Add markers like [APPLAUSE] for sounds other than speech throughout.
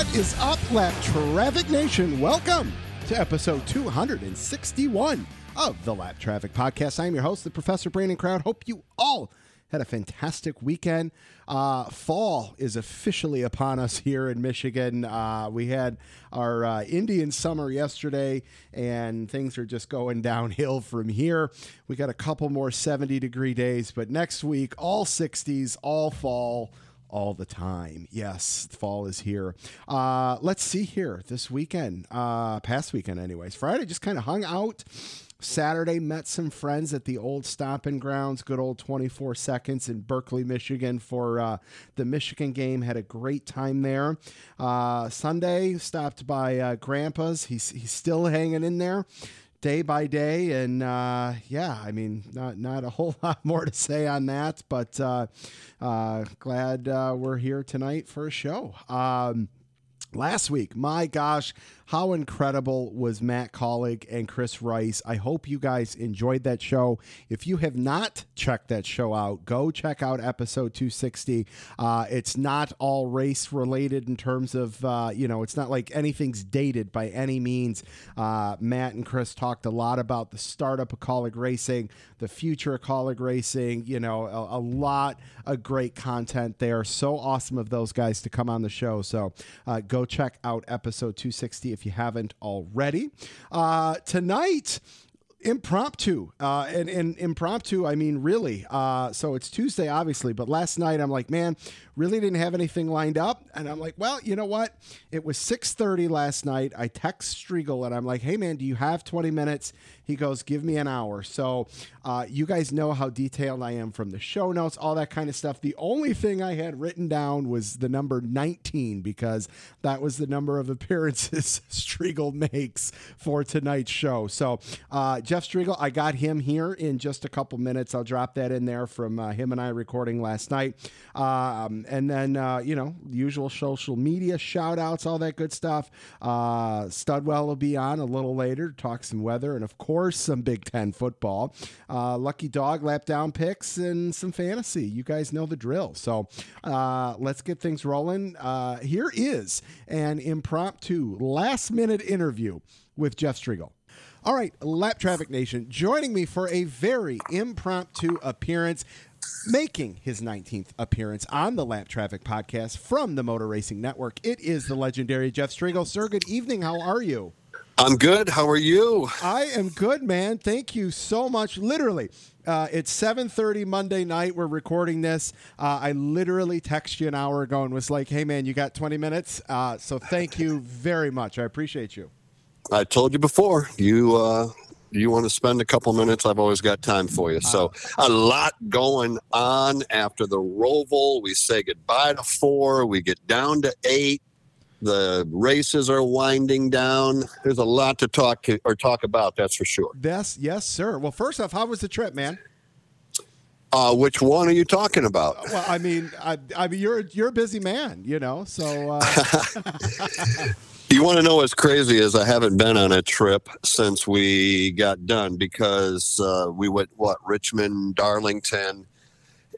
What is up, Lapped Traffic Nation? Welcome to episode 261 of the Lapped Traffic Podcast. I'm your host, the Professor Brandon Crowd. Hope you all had a fantastic weekend. Uh, fall is officially upon us here in Michigan. Uh, we had our uh, Indian summer yesterday, and things are just going downhill from here. We got a couple more 70 degree days, but next week, all 60s, all fall all the time. Yes, fall is here. Uh, let's see here this weekend, uh, past weekend, anyways. Friday just kind of hung out. Saturday, met some friends at the old stomping grounds, good old 24 seconds in Berkeley, Michigan for uh, the Michigan game. Had a great time there. Uh, Sunday, stopped by uh, Grandpa's. He's, he's still hanging in there day by day and uh, yeah i mean not not a [LAUGHS] whole lot more to say on that but uh, uh, glad uh, we're here tonight for a show. Um, last week my gosh how incredible was Matt Kaulig and Chris Rice? I hope you guys enjoyed that show. If you have not checked that show out, go check out episode 260. Uh, it's not all race related in terms of, uh, you know, it's not like anything's dated by any means. Uh, Matt and Chris talked a lot about the startup of Kaulig Racing, the future of Kaulig Racing, you know, a, a, lot of great content there. So awesome of those guys to come on the show. So uh, go check out episode 260 if you haven't already. Uh, tonight, impromptu uh, and, and impromptu i mean really uh, so it's tuesday obviously but last night i'm like man really didn't have anything lined up. And i'm like well you know what? It was 6.30 last night. I text Striegle and i'm like hey man do you have 20 minutes? He goes give me an hour. So uh, you guys know how detailed i am from the show notes all that kind of stuff. The only thing i had written down was the number 19 because that was the number of [LAUGHS] appearances Striegle makes for tonight's show. So uh, Jeff Striegle, I got him here in just a couple minutes. I'll drop that in there from uh, him and I recording last night. Um, and then, uh, you know, usual social media shout outs, all that good stuff. Uh, Studwell will be on a little later talk some weather and, of course, some Big Ten football. Uh, Lucky Dog lap down picks and some fantasy. You guys know the drill. So uh, let's get things rolling. Uh, here is an impromptu last minute interview with Jeff Striegle. All right, Lapped Traffic Nation, joining me for a very impromptu appearance, making his 19th appearance on the Lapped Traffic podcast from the Motor Racing Network. It is the legendary Jeff Striegle. Sir, good evening. How are you? I'm good. How are you? I am good, man. Thank you so much. Literally, uh, it's 7.30 monday night we're recording this uh, i literally texted you an hour ago and was like hey man you got 20 minutes uh, so thank you very much i appreciate you I told you before, you uh, you want to spend a couple minutes, I've always got time for you. So a lot going on after the Roval. We say goodbye to four. We get down to eight. The races are winding down. There's a lot to talk or talk about. That's for sure. Yes, yes, sir. Well, first off, how was the trip, man? Uh, which one are you talking about? Well, I mean, I, I mean, you're you're a busy man, you know. So uh... [LAUGHS] [LAUGHS] You want to know what's crazy is I haven't been on a trip since we got done because uh, we went what Richmond, Darlington,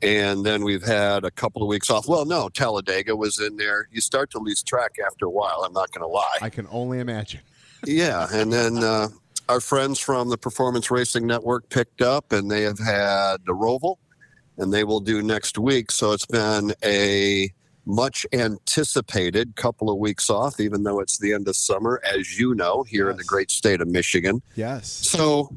and then we've had a couple of weeks off. Well, no, Talladega was in there. You start to lose track after a while. I'm not going to lie. I can only imagine. yeah, and then uh, our friends from the Performance Racing Network picked up, and they have had the Roval, and they will do next week. So it's been a much anticipated couple of weeks off, even though it's the end of summer, as you know, here yes. in the great state of Michigan. Yes. So,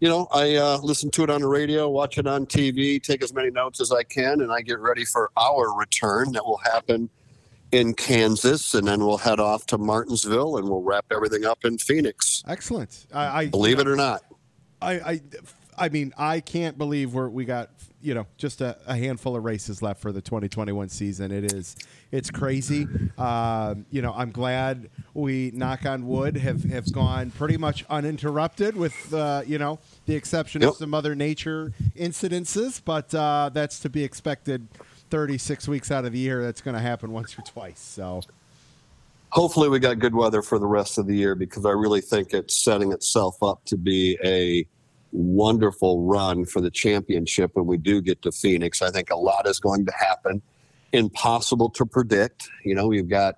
you know, I uh, listen to it on the radio, watch it on TV, take as many notes as I can, and I get ready for our return that will happen in Kansas, and then we'll head off to Martinsville, and we'll wrap everything up in Phoenix. Excellent. I, I believe it or not. I, I, I mean, I can't believe we're we got you know just a, a, handful of races left for the 2021 season. It is it's crazy. Um, you know, I'm glad we knock on wood have have gone pretty much uninterrupted with uh, you know the exception yep. of some Mother Nature incidences, but uh, that's to be expected. 36 weeks out of the year, that's going to happen once or twice. So hopefully we got good weather for the rest of the year because I really think it's setting itself up to be a wonderful run for the championship when we do get to Phoenix. I think a lot is going to happen. Impossible to predict. You know, we've got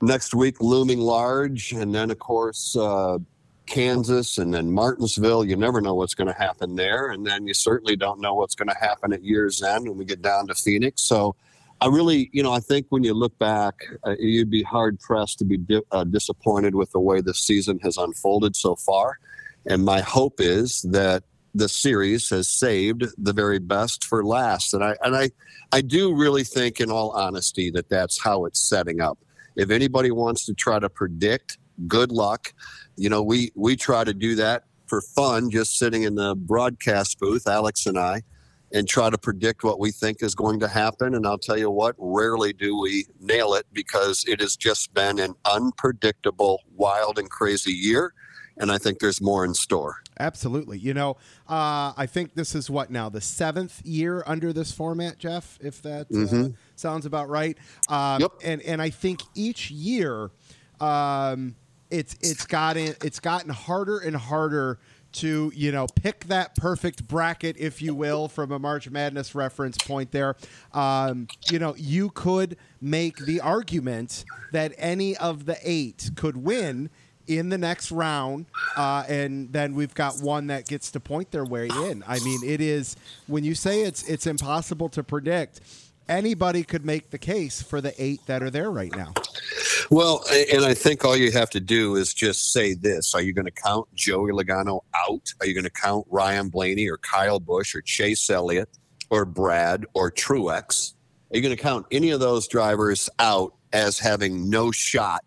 next week looming large, and then, of course, uh, Kansas and then Martinsville. You never know what's going to happen there. And then you certainly don't know what's going to happen at year's end when we get down to Phoenix. So I really, you know, I think when you look back, uh, you'd be hard pressed to be di- uh, disappointed with the way the season has unfolded so far. And my hope is that the series has saved the very best for last. And I and I I do really think, in all honesty, that that's how it's setting up. If anybody wants to try to predict, good luck. You know, we we try to do that for fun, just sitting in the broadcast booth, Alex and I, and try to predict what we think is going to happen. And I'll tell you what, rarely do we nail it because it has just been an unpredictable, wild, and crazy year and I think there's more in store. Absolutely. You know, uh, I think this is what now the seventh year under this format, Jeff. If that uh, Mm-hmm. sounds about right. Um, Yep. And and I think each year, um, it's it's gotten it's gotten harder and harder to you know pick that perfect bracket, if you will, from a March Madness reference point. There, um, you know, you could make the argument that any of the eight could win in the next round, uh, and then we've got one that gets to point their way in. I mean, it is when you say it's it's impossible to predict. Anybody could make the case for the eight that are there right now. Well, and I think all you have to do is just say this: Are you going to count Joey Logano out? Are you going to count Ryan Blaney or Kyle Busch or Chase Elliott or Brad or Truex? Are you going to count any of those drivers out as having no shot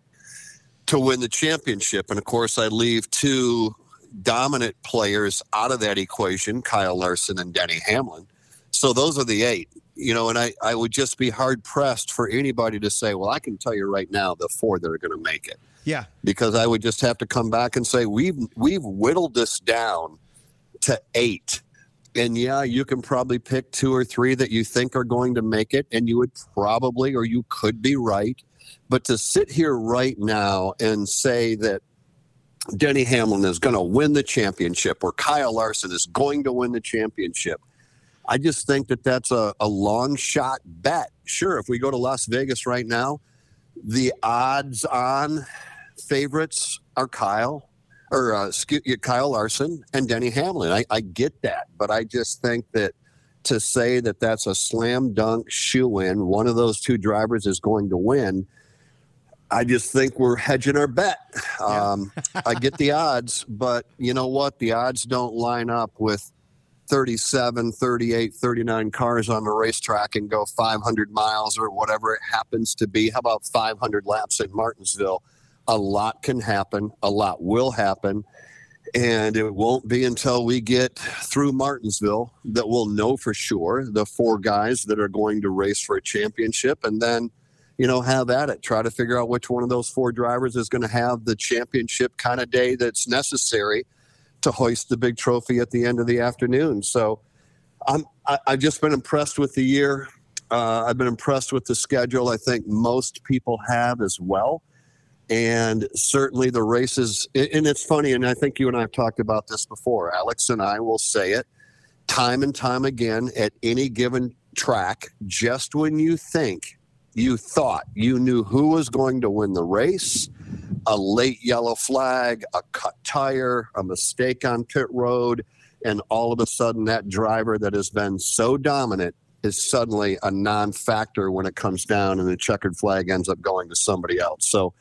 to win the championship? And of course, I leave two dominant players out of that equation: Kyle Larson and Denny Hamlin. So those are the eight you know, and I, I would just be hard pressed for anybody to say, well, I can tell you right now the four that are going to make it Yeah, because I would just have to come back and say we've we've whittled this down to eight. And yeah, you can probably pick two or three that you think are going to make it, and you would probably or you could be right. But to sit here right now and say that Denny Hamlin is going to win the championship or Kyle Larson is going to win the championship, I just think that that's a, a long shot bet. Sure, if we go to Las Vegas right now, the odds on favorites are Kyle or uh, Kyle Larson and Denny Hamlin. I, I get that, but I just think that to say that that's a slam dunk shoe in, one of those two drivers is going to win. I just think we're hedging our bet. Yeah. Um, I get the odds, but you know what? The odds don't line up with 37, 38, 39 cars on the racetrack and go 500 miles or whatever it happens to be. How about 500 laps at Martinsville? A lot can happen, a lot will happen. And it won't be until we get through Martinsville that we'll know for sure the four guys that are going to race for a championship. And then, you know, have at it. Try to figure out which one of those four drivers is going to have the championship kind of day that's necessary to hoist the big trophy at the end of the afternoon. So I'm, I, I've just been impressed with the year. Uh, I've been impressed with the schedule. I think most people have as well. And certainly the races, and it's funny, and I think you and I have talked about this before. Alex and I will say it time and time again at any given track, just when you think you thought you knew who was going to win the race, a late yellow flag, a cut tire, a mistake on pit road, and all of a sudden that driver that has been so dominant is suddenly a non-factor when it comes down and the checkered flag ends up going to somebody else. So,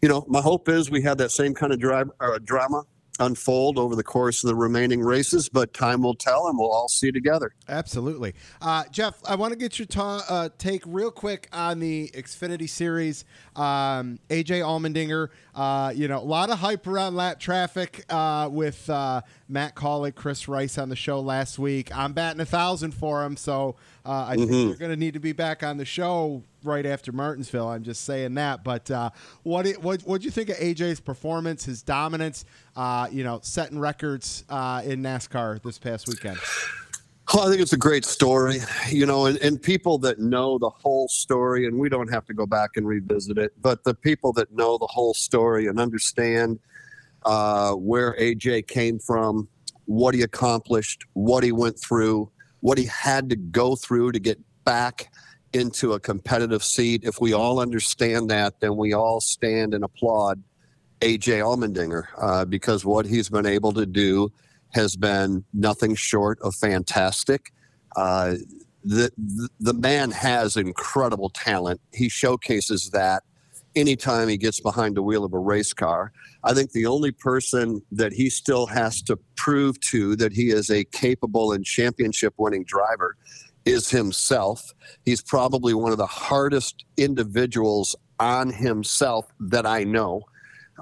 you know, my hope is we have that same kind of drive, uh, drama unfold over the course of the remaining races, but time will tell and we'll all see together. Absolutely. Uh, Jeff, I want to get your ta- uh, take real quick on the Xfinity Series. Um, AJ Allmendinger, uh, you know, a lot of hype around Lapped Traffic uh, with uh, Matt Kaulig, Chris Rice on the show last week. I'm batting a thousand for him, so uh, I think Mhm. you're going to need to be back on the show right after Martinsville. I'm just saying that. But uh, what what what do you think of AJ's performance, his dominance? Uh, you know, setting records uh, in NASCAR this past weekend. Well, I think it's a great story, you know, and, and people that know the whole story, and we don't have to go back and revisit it, but the people that know the whole story and understand uh, where AJ came from, what he accomplished, what he went through, what he had to go through to get back into a competitive seat. If we all understand that, then we all stand and applaud AJ Allmendinger uh, because what he's been able to do has been nothing short of fantastic. Uh, the, the man has incredible talent. He showcases that anytime he gets behind the wheel of a race car. I think the only person that he still has to prove to that he is a capable and championship winning driver is himself. He's probably one of the hardest individuals on himself that I know.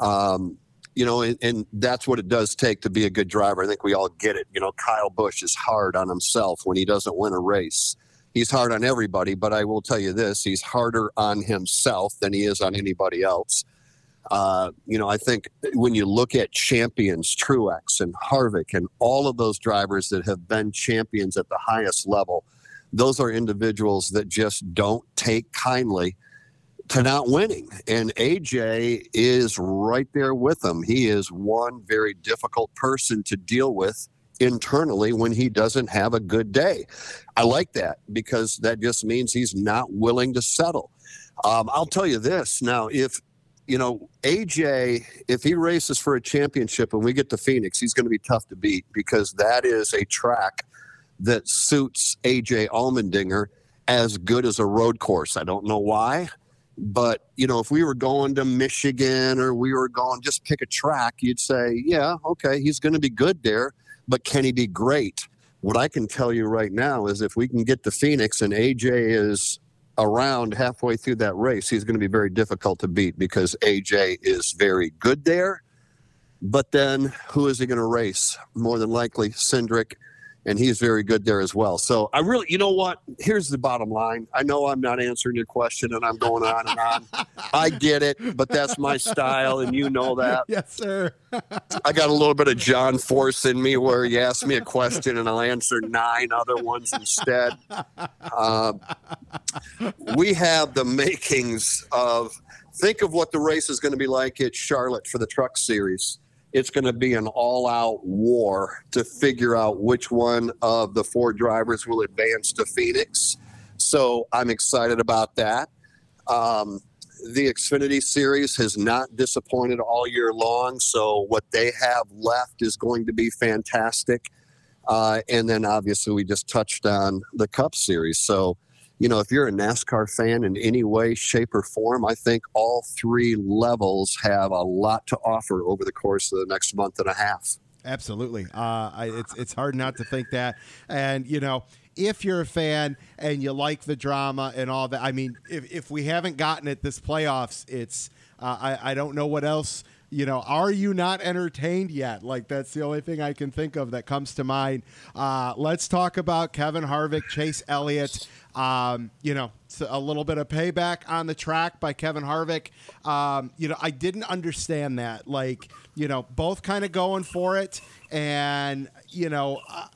Um, you know, and, and, that's what it does take to be a good driver. I think we all get it. You know, Kyle Busch is hard on himself when he doesn't win a race. He's hard on everybody, but I will tell you this: he's harder on himself than he is on anybody else. Uh, you know, I think when you look at champions, Truex and Harvick, and all of those drivers that have been champions at the highest level, those are individuals that just don't take kindly to not winning. And AJ is right there with them. He is one very difficult person to deal with internally when he doesn't have a good day. I like that because that just means he's not willing to settle. Um, I'll tell you this now, if you know, AJ, if he races for a championship and we get to Phoenix, he's going to be tough to beat because that is a track that suits AJ Allmendinger as good as a road course. I don't know why. But you know, if we were going to Michigan or we were going just pick a track, you'd say, yeah, okay, he's going to be good there, but can he be great? What I can tell you right now is if we can get to Phoenix and AJ is around halfway through that race, he's going to be very difficult to beat because AJ is very good there. But then who is he going to race? More than likely, Cindric and he's very good there as well. So I really, you know what? Here's the bottom line. I know I'm not answering your question, and I'm going on and on. [LAUGHS] I get it, but that's my style, and you know that. [LAUGHS] Yes, sir. I got a little bit of John Force in me, where you ask me a question and I'll answer nine other ones instead. Uh, we have the makings of. Think of what the race is going to be like at Charlotte for the Truck Series it's going to be an all out war to figure out which one of the four drivers will advance to Phoenix. So I'm excited about that. Um, the Xfinity Series has not disappointed all year long. So what they have left is going to be fantastic. Uh, and then obviously we just touched on the Cup Series. So you know, if you're a NASCAR fan in any way, shape, or form, I think all three levels have a lot to offer over the course of the next month and a half. Absolutely, uh, I, it's it's hard not to think that, and you know. If you're a fan and you like the drama and all that, I mean, if, if we haven't gotten it this playoffs, it's uh, I, I don't know what else you know, are you not entertained yet? Like that's the only thing I can think of that comes to mind. Uh, let's talk about Kevin Harvick, Chase Elliott. Um, you know, a little bit of payback on the track by Kevin Harvick. Um, you know, I didn't understand that. Like, you know, both kind of going for it, and you know. Uh,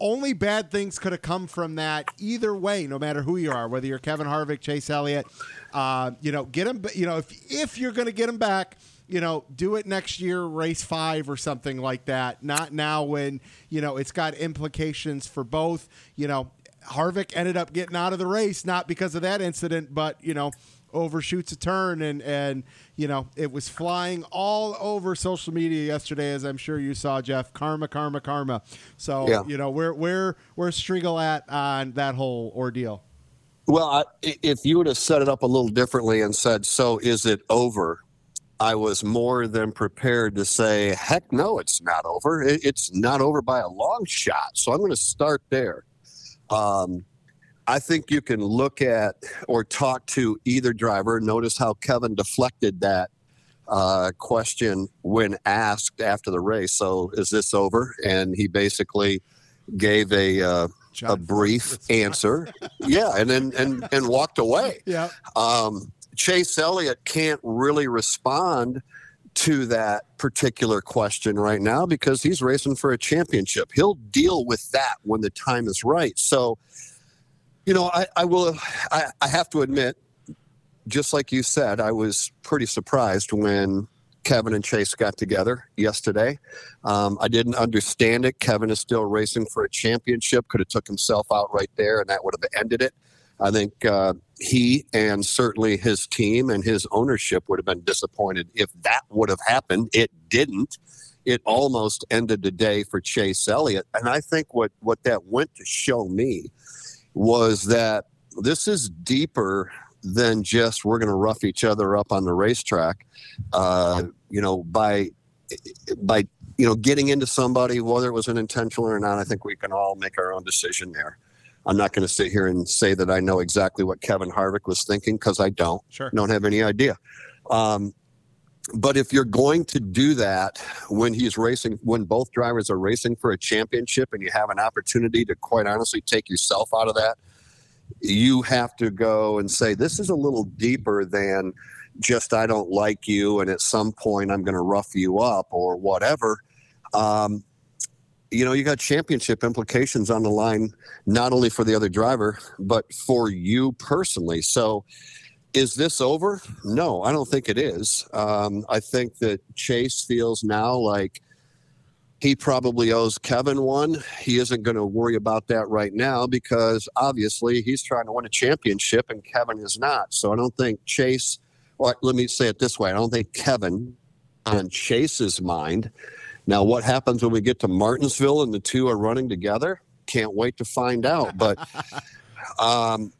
only bad things could have come from that either way, no matter who you are, whether you're Kevin Harvick, Chase Elliott. Uh, you know, get him. You know, if if you're going to get him back, you know, do it next year, race five or something like that. Not now when, you know, it's got implications for both. You know, Harvick ended up getting out of the race, not because of that incident, but, you know, overshoots a turn and and you know it was flying all over social media yesterday as i'm sure you saw jeff karma karma karma so yeah. you know where where where's Striegle at on that whole ordeal well I, if you would have set it up a little differently and said so is it over I was more than prepared to say, heck no, it's not over. It's not over by a long shot. So I'm going to start there. Um, I think you can look at or talk to either driver. Notice how Kevin deflected that uh, question when asked after the race. So is this over? And he basically gave a uh, a brief [LAUGHS] answer. yeah, and then and and walked away. Yeah. Um, Chase Elliott can't really respond to that particular question right now because he's racing for a championship. He'll deal with that when the time is right. So, you know, I, I will, I, I have to admit, just like you said, I was pretty surprised when Kevin and Chase got together yesterday. Um, I didn't understand it. Kevin is still racing for a championship. Could have took himself out right there, and that would have ended it. I think uh, he and certainly his team and his ownership would have been disappointed if that would have happened. It didn't. It almost ended the day for Chase Elliott, and I think what what that went to show me was that this is deeper than just we're going to rough each other up on the racetrack. Uh, you know, by by you know getting into somebody, whether it was an intentional or not, I think we can all make our own decision there. I'm not going to sit here and say that I know exactly what Kevin Harvick was thinking because I don't. Sure. Don't have any idea. Um, but if you're going to do that when he's racing, when both drivers are racing for a championship and you have an opportunity to quite honestly take yourself out of that, you have to go and say, this is a little deeper than just I don't like you and at some point I'm going to rough you up or whatever. Um, you know, you got championship implications on the line, not only for the other driver, but for you personally. So, is this over? No, I don't think it is. Um, I think that Chase feels now like he probably owes Kevin one. He isn't going to worry about that right now because obviously he's trying to win a championship and Kevin is not. So I don't think Chase, or let me say it this way I don't think Kevin on Chase's mind. Now, what happens when we get to Martinsville and the two are running together? Can't wait to find out. But [LAUGHS] um,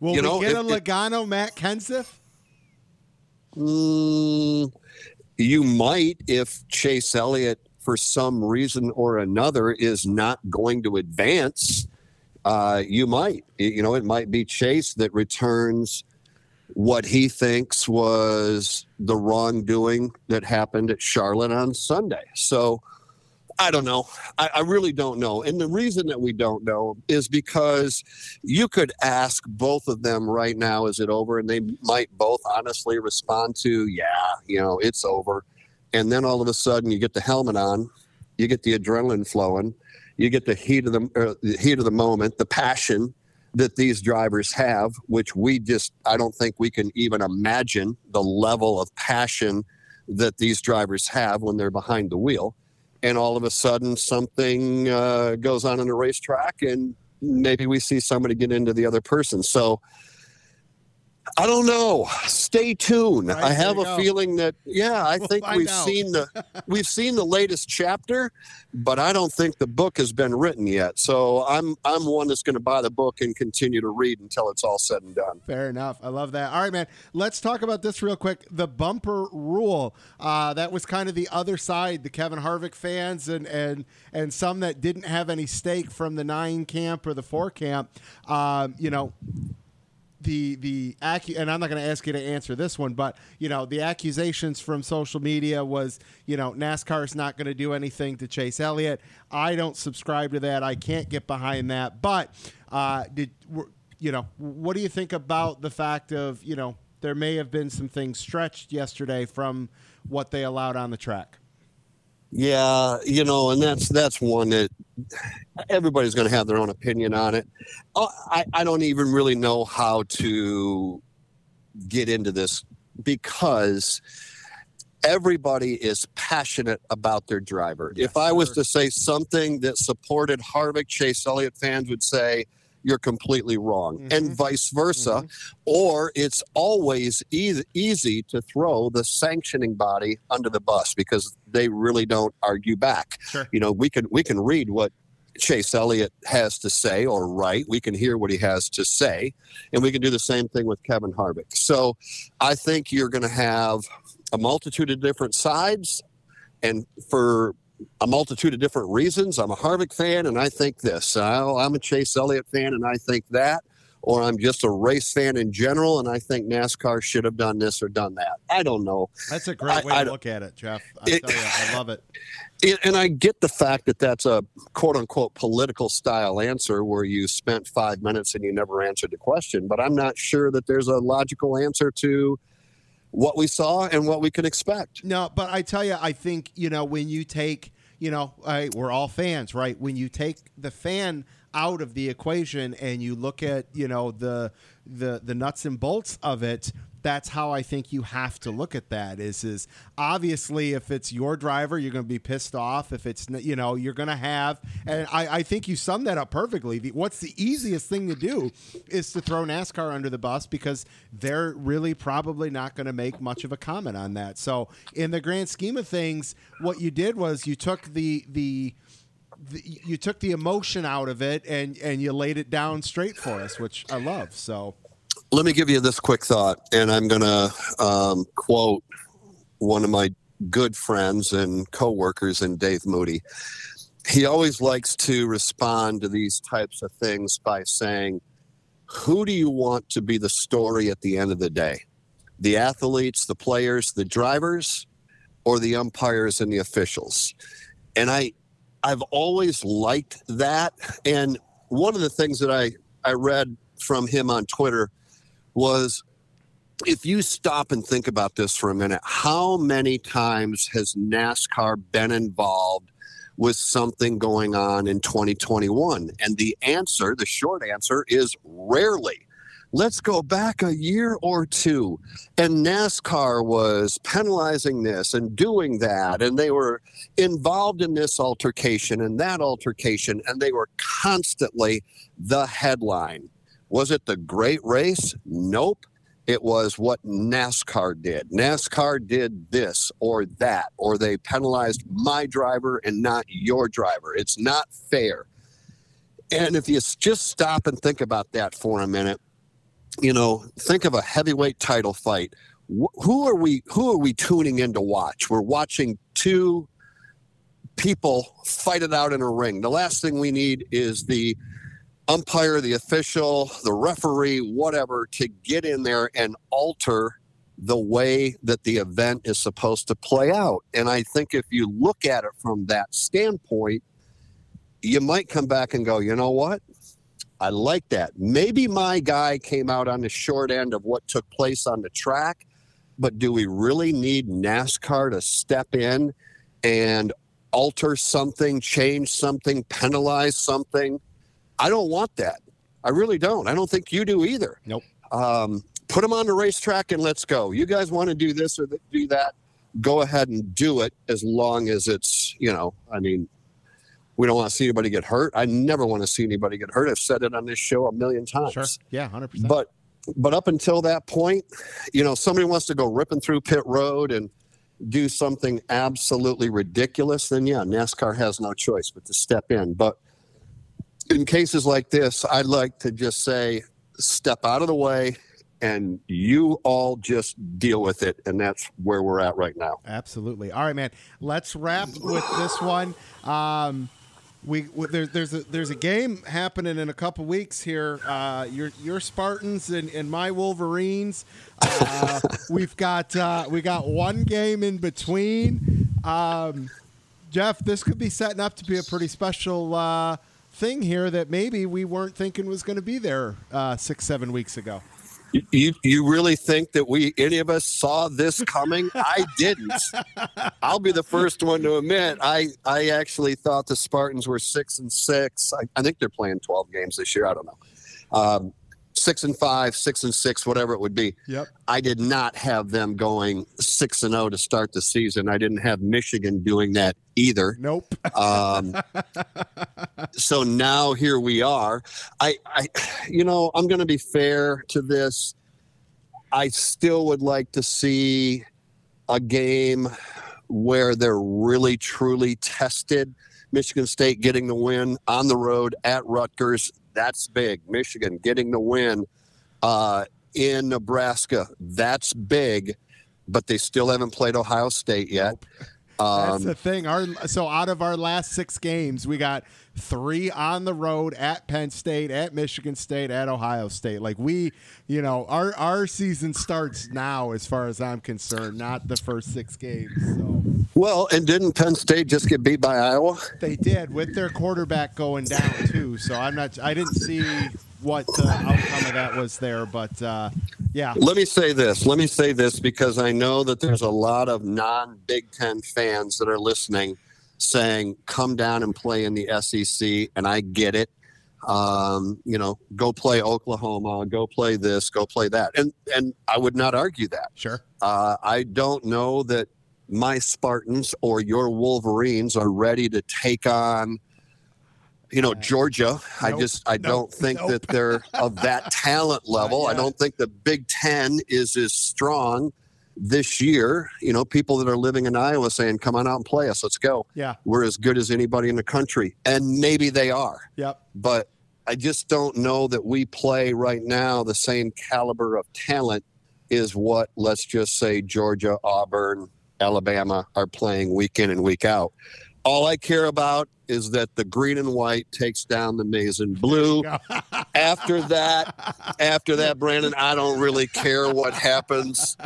Will You we know, get a if it- Logano Matt Kenseth? Mm, you might if Chase Elliott, for some reason or another, is not going to advance. Uh, you might. You know, it might be Chase that returns what he thinks was the wrongdoing that happened at Charlotte on Sunday. So I don't know. I, I really don't know. And the reason that we don't know is because you could ask both of them right now, is it over? And they might both honestly respond to, yeah, you know, it's over. And then all of a sudden you get the helmet on, you get the adrenaline flowing, you get the heat of the, uh, the heat of the moment, the passion that these drivers have, which we just, I don't think we can even imagine the level of passion that these drivers have when they're behind the wheel. And all of a sudden, something uh, goes on in the racetrack, and maybe we see somebody get into the other person. So I don't know. Stay tuned. Right, I have a go. feeling that yeah, I We'll think we've out. seen the [LAUGHS] we've seen the latest chapter, but I don't think the book has been written yet. So I'm I'm one that's going to buy the book and continue to read until it's all said and done. Fair enough. I love that. All right, man. Let's talk about this real quick. The bumper rule. Uh, that was kind of the other side. The Kevin Harvick fans and and and some that didn't have any stake from the nine camp or the four camp. Um, you know, the the accu- and I'm not going to ask you to answer this one, but you know the accusations from social media was you know NASCAR is not going to do anything to Chase Elliott. I don't subscribe to that. I can't get behind that. But uh, did you know what do you think about the fact of you know there may have been some things stretched yesterday from what they allowed on the track? Yeah, you know, and that's that's one that everybody's going to have their own opinion on it. Uh, I I don't even really know how to get into this because everybody is passionate about their driver. Yes, if I was to say something that supported Harvick, Chase Elliott fans would say you're completely wrong, and Mhm. vice versa. Or it's always easy, easy to throw the sanctioning body under the bus because they really don't argue back. Sure. You know, we can we can read what Chase Elliott has to say or write. We can hear what he has to say, and we can do the same thing with Kevin Harvick. So, I think you're going to have a multitude of different sides, and for a multitude of different reasons. I'm a Harvick fan, and I think this. I'm a Chase Elliott fan, and I think that. Or I'm just a race fan in general, and I think NASCAR should have done this or done that. I don't know. That's a great way I to look at it, Jeff. I It- tell you, I love it. [LAUGHS] And- and I get the fact that that's a quote unquote political style answer where you spent five minutes and you never answered the question, but I'm not sure that there's a logical answer to what we saw and what we can expect. No, but I tell you, I think you know when you take, you know, I, we're all fans, right? When you take the fan out of the equation and you look at you know the the the nuts and bolts of it that's how I think you have to look at that is is obviously if it's your driver you're going to be pissed off. If it's you know you're going to have and I, I think you summed that up perfectly. The, what's the easiest thing to do is to throw NASCAR under the bus because they're really probably not going to make much of a comment on that. So in the grand scheme of things what you did was you took the the the, you took the emotion out of it and and you laid it down straight for us, which I love. So let me give you this quick thought, and I'm going to um, quote one of my good friends and coworkers in Dave Moody. He always likes to respond to these types of things by saying, Who do you want to be the story at the end of the day? The athletes, the players, the drivers, or the umpires and the officials? And I, I've always liked that. And one of the things that I, I read from him on Twitter was if you stop and think about this for a minute, how many times has NASCAR been involved with something going on in 2021? And the answer, the short answer, is rarely. Let's go back a year or two. And NASCAR was penalizing this and doing that. And they were involved in this altercation and that altercation. And they were constantly the headline. Was it the great race? Nope. It was what NASCAR did. NASCAR did this or that, or they penalized my driver and not your driver. It's not fair. And if you just stop and think about that for a minute, you know, think of a heavyweight title fight. Who are we? Who are we tuning in to watch? We're watching two people fight it out in a ring. The last thing we need is the umpire, the official, the referee, whatever, to get in there and alter the way that the event is supposed to play out. And I think if you look at it from that standpoint, you might come back and go, you know what? I like that. Maybe my guy came out on the short end of what took place on the track, but do we really need NASCAR to step in and alter something, change something, penalize something? I don't want that. I really don't. I don't think you do either. Nope. Um, put them on the racetrack and let's go. You guys want to do this or do that? Go ahead and do it as long as it's, you know, I mean, we don't want to see anybody get hurt. I never want to see anybody get hurt. I've said it on this show a million times. Sure. Yeah, 100%. But but up until that point, you know, somebody wants to go ripping through pit road and do something absolutely ridiculous, then yeah, NASCAR has no choice but to step in. But in cases like this, I'd like to just say, step out of the way and you all just deal with it. And that's where we're at right now. Absolutely. All right, man. Let's wrap with this one. Um, we, there's there's a there's a game happening in a couple weeks here. Uh, your your Spartans and, and my Wolverines. Uh, we've got uh, we got one game in between. Um, Jeff, this could be setting up to be a pretty special uh, thing here that maybe we weren't thinking was going to be there uh, six seven weeks ago. You, you really think that we any of us saw this coming? I didn't. [LAUGHS] I'll be the first one to admit I I actually thought the Spartans were six and six. I, I think they're playing twelve games this year. I don't know. Um, six and five, six and six, whatever it would be. Yep. I did not have them going six and zero to start the season. I didn't have Michigan doing that either. Nope. Um, [LAUGHS] so now here we are. I, I, you know, I'm going to be fair to this. I still would like to see a game where they're really truly tested. Michigan State getting the win on the road at Rutgers. That's big. Michigan getting the win uh, in Nebraska. That's big, but they still haven't played Ohio State yet. That's Um, the thing. Our so out of our last six games, we got three on the road at Penn State, at Michigan State, at Ohio State. Like we, you know, our our season starts now, as far as I'm concerned, not the first six games. So well, and didn't Penn State just get beat by Iowa? they did with their quarterback going down too. So I'm not. I didn't see what the outcome of that was there, but uh, yeah, Let me say this. Let me say this because I know that there's a lot of non Big Ten fans that are listening saying, come down and play in the SEC. And I get it. Um, you know, go play Oklahoma, go play this, go play that, and and I would not argue that. Sure. Uh, I don't know that my Spartans or your Wolverines are ready to take on, you know, Georgia. I just I Nope. don't think Nope. that they're of that talent [LAUGHS] level. I don't think the Big Ten is as strong this year. You know, people that are living in Iowa saying, "Come on out and play us. Let's go. Yeah. We're as good as anybody in the country," and maybe they are Yep. but I just don't know that we play right now the same caliber of talent is what let's just say Georgia, Auburn, Alabama are playing week in and week out. All I care about is that the green and white takes down the maize and blue. [LAUGHS] After that, after that, Brandon, I don't really care what happens.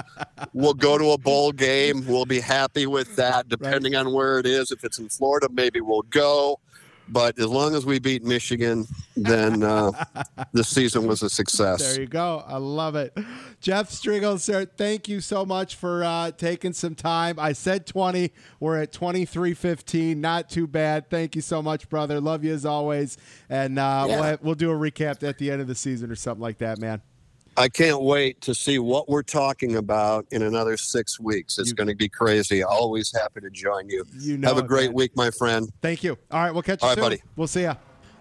We'll go to a bowl game. We'll be happy with that, depending on where it is. If it's in Florida, maybe we'll go. But as long as we beat Michigan, then uh, [LAUGHS] the season was a success. There you go. I love it. Jeff Striegle, sir, thank you so much for uh, taking some time. I said 20. We're at 23.15. Not too bad. Thank you so much, brother. Love you as always. And uh, Yeah. we'll, have- we'll do a recap at the end of the season or something like that, man. I can't wait to see what we're talking about in another six weeks. It's going to be crazy. Always happy to join you. You know Have a it, great man. week, my friend. Thank you. All right, we'll catch you All right, soon. buddy. We'll see ya.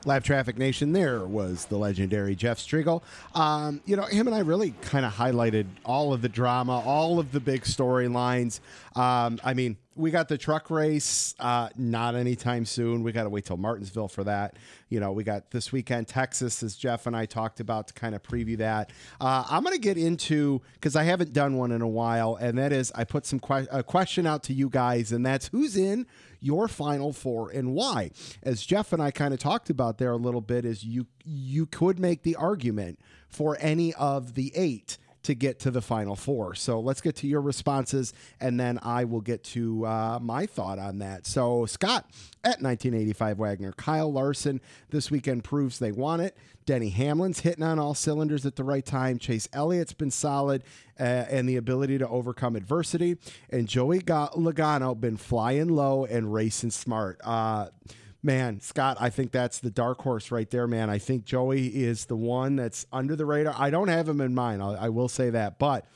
Lapped Traffic Nation, there was the legendary Jeff Striegle. Um, you know, him and I really kind of highlighted all of the drama, all of the big storylines. Um, I mean, we got the truck race, uh, not anytime soon. We got to wait till Martinsville for that. You know, we got this weekend Texas, as Jeff and I talked about to kind of preview that. Uh, I'm going to get into because I haven't done one in a while, and that is I put some que- a question out to you guys, and that's who's in your final four and why. As Jeff and I kind of talked about there a little bit, is you you could make the argument for any of the eight to get to the final four. So let's get to your responses, and then I will get to uh, my thought on that. So Scott at 1985 Wagner, Kyle Larson this weekend proves they want it. Denny Hamlin's hitting on all cylinders at the right time. Chase Elliott's been solid uh, and the ability to overcome adversity. And Joey Ga- Logano been flying low and racing smart. Uh, Man, Scott, I think that's the dark horse right there, man. I think Joey is the one that's under the radar. I don't have him in mind. I, I will say that, but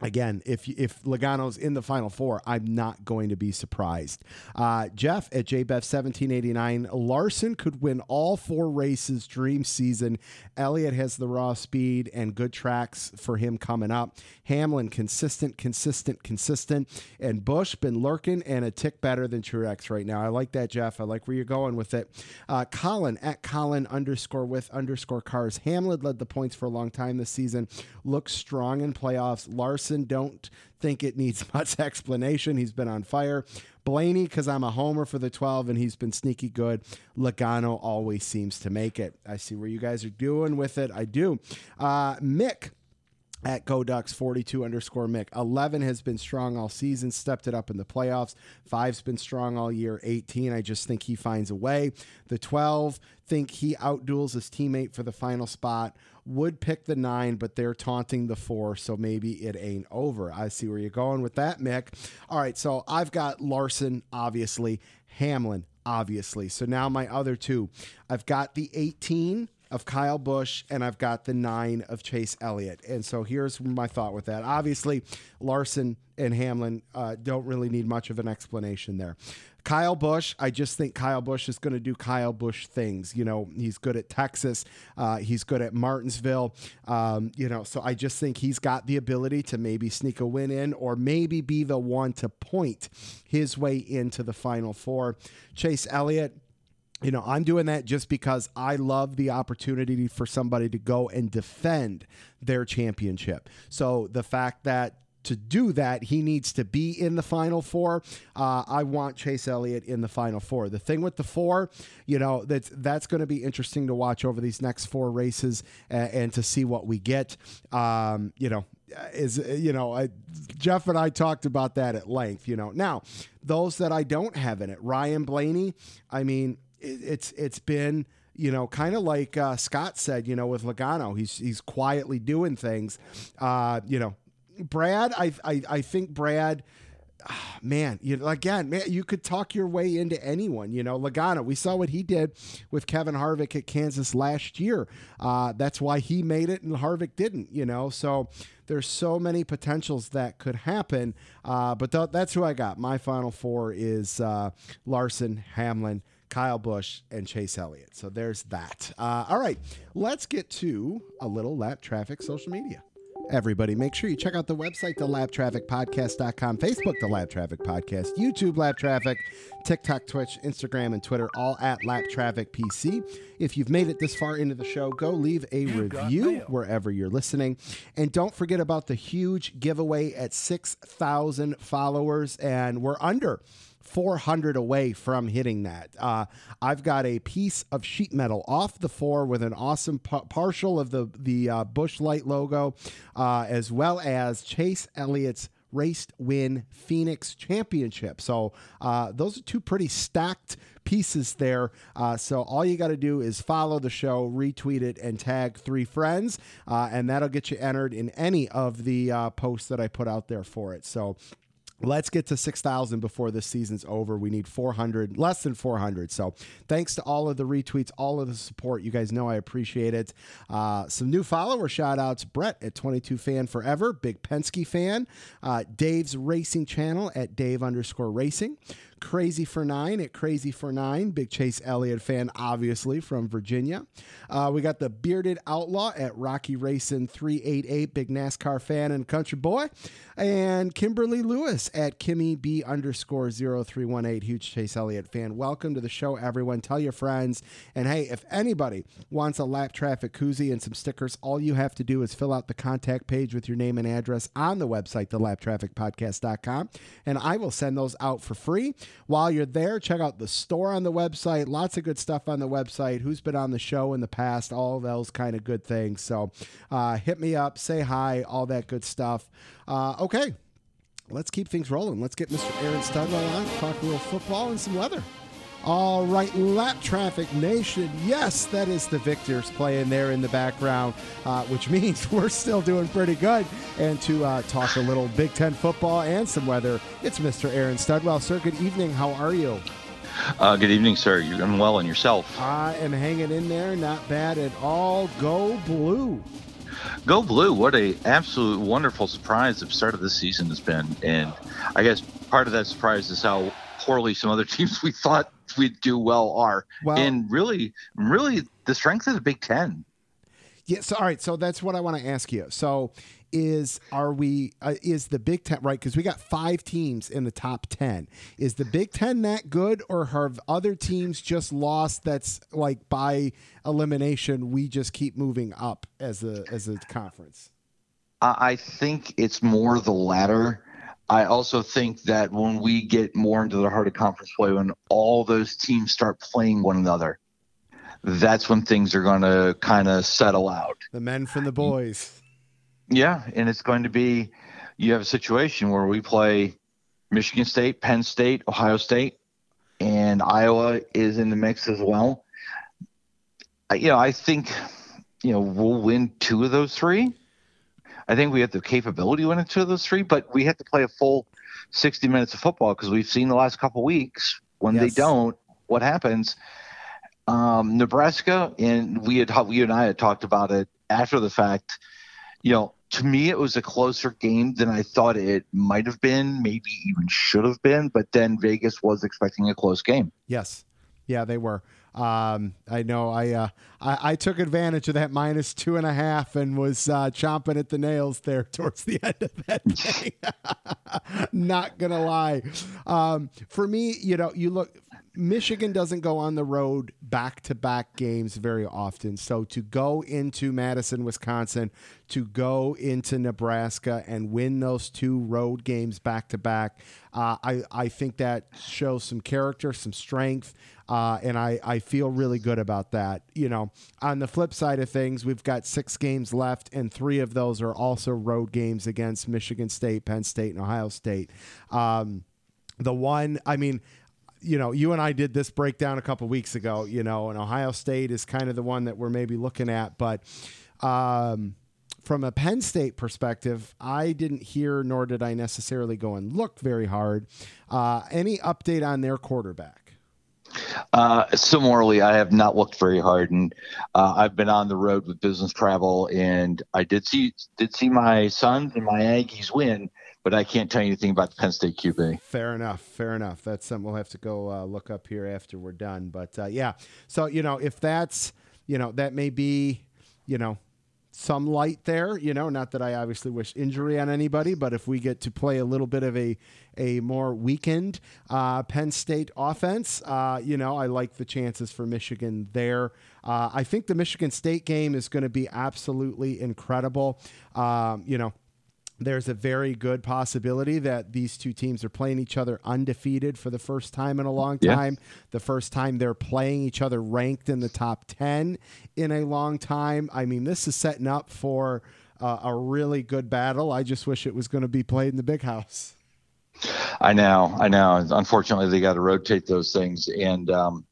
again, if if Logano's in the final four, I'm not going to be surprised. Uh, Jeff at JBEF 1789, Larson could win all four races dream season. Elliott has the raw speed and good tracks for him coming up. Hamlin consistent, consistent, consistent, and Busch been lurking and a tick better than Truex right now. I like that, Jeff. I like where you're going with it. Uh, Colin at Colin underscore with underscore cars. Hamlin led the points for a long time this season. Looks strong in playoffs. Larson don't think it needs [LAUGHS] much explanation. He's been on fire. Blaney, because I'm a homer for the 12 and he's been sneaky good. Logano always seems to make it. I see where you guys are doing with it. I do. Uh, Mick at GoDucks 42 underscore Mick. 11 has been strong all season, stepped it up in the playoffs. Five's been strong all year. 18, I just think he finds a way. The 12, think he outduels his teammate for the final spot. Would pick the nine, but they're taunting the four, so maybe it ain't over. I see where you're going with that, Mick. All right, so I've got Larson, obviously, Hamlin, obviously. So now my other two. I've got the 18 of Kyle Busch and I've got the nine of Chase Elliott. And so here's my thought with that. Obviously, Larson and Hamlin uh, don't really need much of an explanation there. Kyle Busch, I just think Kyle Busch is going to do Kyle Busch things. You know, he's good at Texas, uh, he's good at Martinsville. Um, you know, so I just think he's got the ability to maybe sneak a win in or maybe be the one to point his way into the final four. Chase Elliott, you know, I'm doing that just because I love the opportunity for somebody to go and defend their championship. So the fact that to do that, he needs to be in the final four. Uh, I want Chase Elliott in the final four. The thing with the four, you know, that's that's going to be interesting to watch over these next four races uh, and to see what we get. Um, you know, is you know I, Jeff and I talked about that at length. You know, now those that I don't have in it, Ryan Blaney. I mean, it, it's it's been you know kind of like uh, Scott said. You know, with Logano, he's he's quietly doing things. Uh, you know, Brad. I I, I think Brad man, you again, man, you could talk your way into anyone. You know, Logano. We saw what he did with Kevin Harvick at Kansas last year. Uh, that's why he made it and Harvick didn't. You know, so there's so many potentials that could happen. Uh, but th- that's who I got. My final four is uh, Larson, Hamlin. Kyle Busch and Chase Elliott. So there's that. Uh, all right, let's get to a little lapped traffic social media everybody. Make sure you check out the website, thelappedtrafficpodcast.com, Facebook, The Lapped Traffic Podcast, YouTube, Lapped Traffic, TikTok, Twitch, Instagram, and Twitter, all at Lapped Traffic PC. If you've made it this far into the show, go leave a review wherever you're listening. And don't forget about the huge giveaway at 6,000 followers, and we're under 400 away from hitting that. Uh, I've got a piece of sheet metal off the four with an awesome partial of the the uh, Busch Light logo, uh, as well as Chase Elliott's Race Win Phoenix Championship. So uh, those are two pretty stacked pieces there. Uh, so all you got to do is follow the show, retweet it, and tag three friends, uh, and that'll get you entered in any of the uh, posts that I put out there for it. So Let's get to 6,000 before this season's over. We need 400, less than 400. So thanks to all of the retweets, all of the support. You guys know I appreciate it. Uh, some new follower shout outs Brett at 22 Fan Forever, big Penske fan. Uh, Dave's Racing Channel at Dave underscore Racing. Crazy for Nine at Crazy for Nine. Big Chase Elliott fan, obviously, from Virginia. Uh, we got the Bearded Outlaw at Rocky Racing 388. Big NASCAR fan and country boy. And Kimberly Lewis at Kimmy B underscore 0318. Huge Chase Elliott fan. Welcome to the show, everyone. Tell your friends. And hey, if anybody wants a lapped traffic koozie and some stickers, all you have to do is fill out the contact page with your name and address on the website, thelappedtrafficpodcast.com, and I will send those out for free. While you're there, check out the store on the website. Lots of good stuff on the website. Who's been on the show in the past? All those kind of good things. So uh, hit me up, say hi, all that good stuff. Uh, okay, let's keep things rolling. Let's get Mr. Aaron Studwell on, talk a little football and some weather. All right, lapped traffic nation. Yes, that is the Victors playing there in the background, uh, which [LAUGHS] means we're still doing pretty good. And to uh, talk a little Big Ten football and some weather, it's Mr. Aaron Studwell. Sir, good evening. How are you? Uh, good evening, sir. You're doing well and yourself. I am hanging in there, not bad at all. Go blue. Go blue! What a absolute wonderful surprise the start of this season has been, and I guess part of that surprise is how poorly some other [LAUGHS] teams we thought we'd do well are, Well- and really, really the strength of the Big Ten. Yeah. So, all right. So that's what I want to ask you. So, is are we? Uh, is the Big Ten right? Because we got five teams in the top ten. Is the Big Ten that good, or have other teams just lost? That's like by elimination. We just keep moving up as a as a conference. I I think it's more the latter. I also think that when we get more into the heart of conference play, when all those teams start playing one another, that's when things are going to kind of settle out. The men from the boys. Yeah, and it's going to be you have a situation where we play Michigan State, Penn State, Ohio State, and Iowa is in the mix as well. I- You know, I think you know we'll win two of those three. I think we have the capability to win two of those three, but we have to play a full 60 minutes of football because we've seen the last couple weeks when they don't, what happens. Um, Nebraska, and we had we and I had talked about it after the fact. You know, to me, it was a closer game than I thought it might have been, maybe even should have been. But then Vegas was expecting a close game. Yes. Yeah, they were. Um, I know. I, uh, I I took advantage of that minus two and a half and was uh, chomping at the nails there [LAUGHS] towards the end of that game. [LAUGHS] Not gonna lie. Um, for me, you know, you look. Michigan doesn't go on the road back to back games very often. So to go into Madison, Wisconsin, to go into Nebraska and win those two road games back to back, I, I think that shows some character, some strength. Uh, and I, I feel really good about that. You know, on the flip side of things, we've got six games left, and three of those are also road games against Michigan State, Penn State, and Ohio State. Um, the one, I mean, you know, you and I did this breakdown a couple weeks ago, you know, and Ohio State is kind of the one that we're maybe looking at. But um, from a Penn State perspective, I didn't hear nor did I necessarily go and look very hard. Uh, any update on their quarterback? Uh, similarly, I have not looked very hard, and uh, I've been on the road with business travel, and I did see did see my sons and my Aggies win, but I can't tell you anything about the Penn State QB. Fair enough. Fair enough. That's something we'll have to go uh, look up here after we're done. But uh, yeah, so you know, if that's you know that may be you know some light there. You know, not that I obviously wish injury on anybody, but if we get to play a little bit of a a more weakened uh, Penn State offense, uh, you know, I like the chances for Michigan there. Uh, I think the Michigan State game is going to be absolutely incredible. Um, you know there's a very good possibility that these two teams are playing each other undefeated for the first time in a long time. Yeah. The first time they're playing each other ranked in the top 10 in a long time. I mean, this is setting up for uh, a really good battle. I just wish it was going to be played in the big house. I know, I know. Unfortunately, they got to rotate those things. And, um,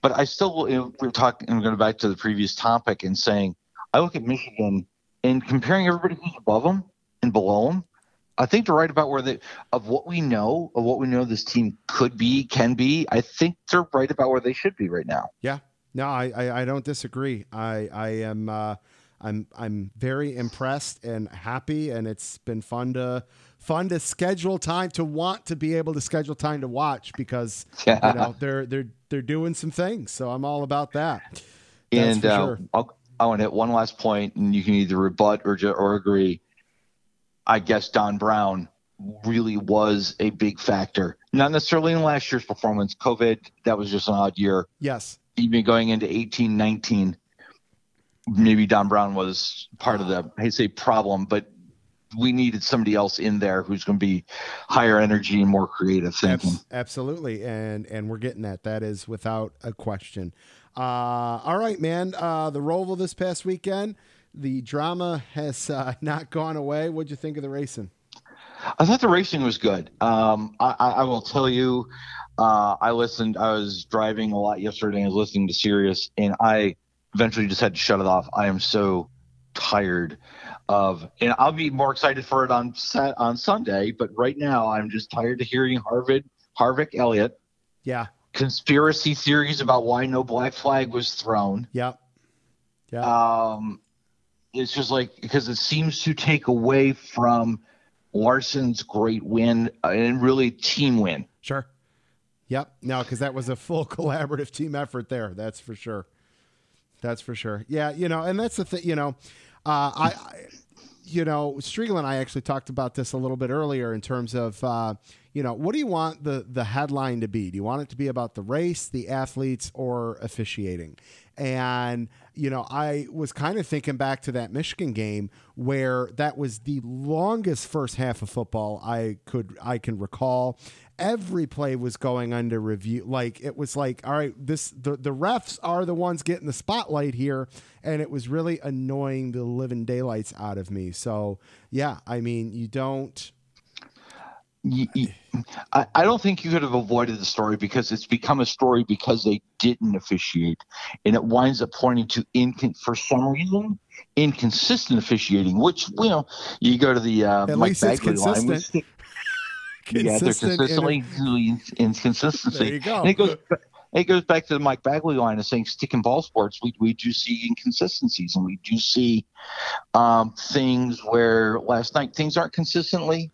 but I still, you know, we're talking, I'm going back to the previous topic and saying, I look at Michigan and comparing everybody who's above them and below them. I think they're right about where they of what we know of what we know this team could be, can be. I think they're right about where they should be right now. Yeah, no, I I, I don't disagree. I I am uh, I'm I'm very impressed and happy, and it's been fun to fun to schedule time to want to be able to schedule time to watch because yeah. [LAUGHS] you know they're they're they're doing some things. So I'm all about that. That's and uh, sure. i want to hit one last point, and you can either rebut or or agree I guess Don Brown really was a big factor. Not necessarily in last year's performance. COVID, that was just an odd year. Yes. Even going into 18, 19, maybe Don Brown was part of the, I say problem, but we needed somebody else in there who's going to be higher energy and more creative thinking. Absolutely. And, and we're getting that. That is without a question. Uh, all right, man. Uh, the Roval this past weekend the drama has uh, [LAUGHS] not gone away. What'd you think of the racing? I thought the racing was good. Um, I, I, will tell you, uh, I listened. I was driving a lot yesterday. I was listening to Sirius, and I eventually just had to shut it off. I am so tired of, and I'll be more excited for it on set on Sunday. But right now, I'm just tired of hearing Harvick, Harvick Elliott. Yeah. Conspiracy theories about why no black flag was thrown. Yep. Yeah. Um, it's just like because it seems to take away from Larson's great win uh, and really team win. Sure. Yep. No, because that was a full [LAUGHS] collaborative team effort there. That's for sure. That's for sure. Yeah. You know, and that's the thing. You know, uh, I, I, you know, Striegle and I actually talked about this a little bit earlier in terms of, uh, you know, what do you want the the headline to be? Do you want it to be about the race, the athletes, or officiating? And, you know, I was kind of thinking back to that Michigan game where that was the longest first half of football I could I can recall. Every play was going under review. Like it was like, all right, this the, the refs are the ones getting the spotlight here. And it was really annoying the living daylights out of me. So yeah, I mean, you don't I, I don't think you could have avoided the story because it's become a story because they didn't officiate, and it winds up pointing to incon for some reason inconsistent officiating. Which you know, you go to the uh, At Mike Bagley line. With, [LAUGHS] yeah, they're consistently in, inconsistency. There you go. And it goes. It goes back to the Mike Bagley line of saying stick and ball sports. We we do see inconsistencies, and we do see um, things where last night things aren't consistently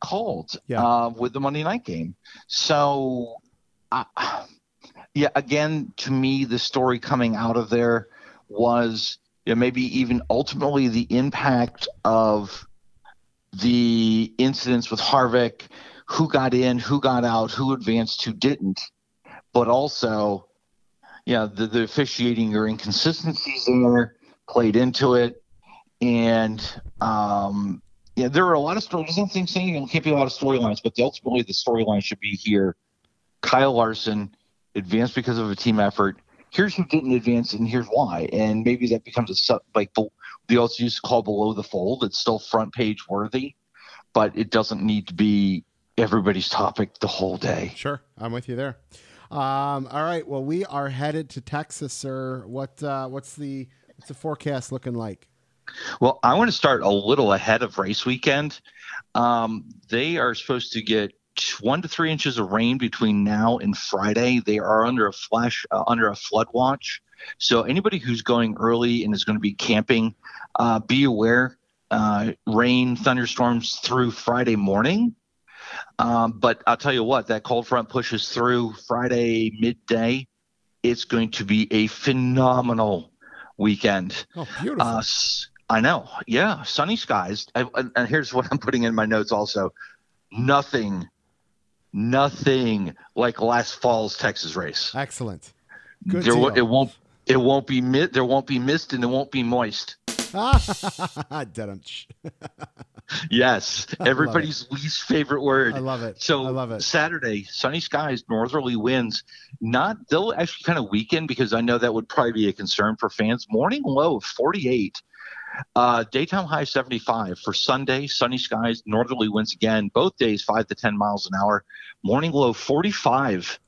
called yeah. uh, with the Monday night game. So, uh, yeah, again, to me, the story coming out of there was you know, maybe even ultimately the impact of the incidents with Harvick, who got in, who got out, who advanced, who didn't, but also, yeah, the, the officiating or inconsistencies there played into it. And um, yeah, there are a lot of stories. There's nothing saying there can't be a lot of storylines, but ultimately the storyline should be here. Kyle Larson advanced because of a team effort. Here's who didn't advance, and here's why. And maybe that becomes a sub, like the also used to call below the fold. It's still front page worthy, but it doesn't need to be everybody's topic the whole day. Sure, I'm with you there. Um, all right, well, we are headed to Texas, sir. What uh, what's the what's the forecast looking like? Well, I want to start a little ahead of race weekend. Um, they are supposed to get one to three inches of rain between now and Friday. They are under a flash, uh, under a flood watch. So anybody who's going early and is going to be camping, uh, be aware. Uh, rain, thunderstorms through Friday morning. Um, but I'll tell you what, that cold front pushes through Friday midday. It's going to be a phenomenal weekend. Oh, beautiful. Uh, I know. Yeah, sunny skies. I, and, and here's what I'm putting in my notes also. Nothing, nothing like last fall's Texas race. Excellent. Good there, deal. it won't. It won't be There won't be mist and it won't be moist. [LAUGHS] [LAUGHS] Yes, [LAUGHS] everybody's least favorite word. I love it. So I love it. Saturday, sunny skies, northerly winds. Not they'll actually kind of weaken because I know that would probably be a concern for fans. Morning low of 48. Uh, daytime high 75 for Sunday. Sunny skies, northerly winds again. Both days five to 10 miles an hour. Morning low 45.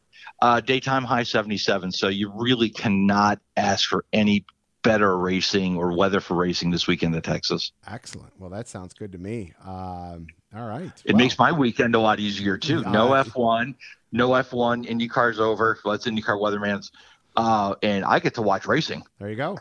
Uh, daytime high 77. So you really cannot ask for any better racing or weather for racing this weekend in Texas. Excellent. Well, that sounds good to me. Um, all right. It Well, makes my weekend a lot easier too. No Uh, F1, no F1. IndyCar's over. Let's IndyCar Weatherman's, uh, and I get to watch racing. there you go.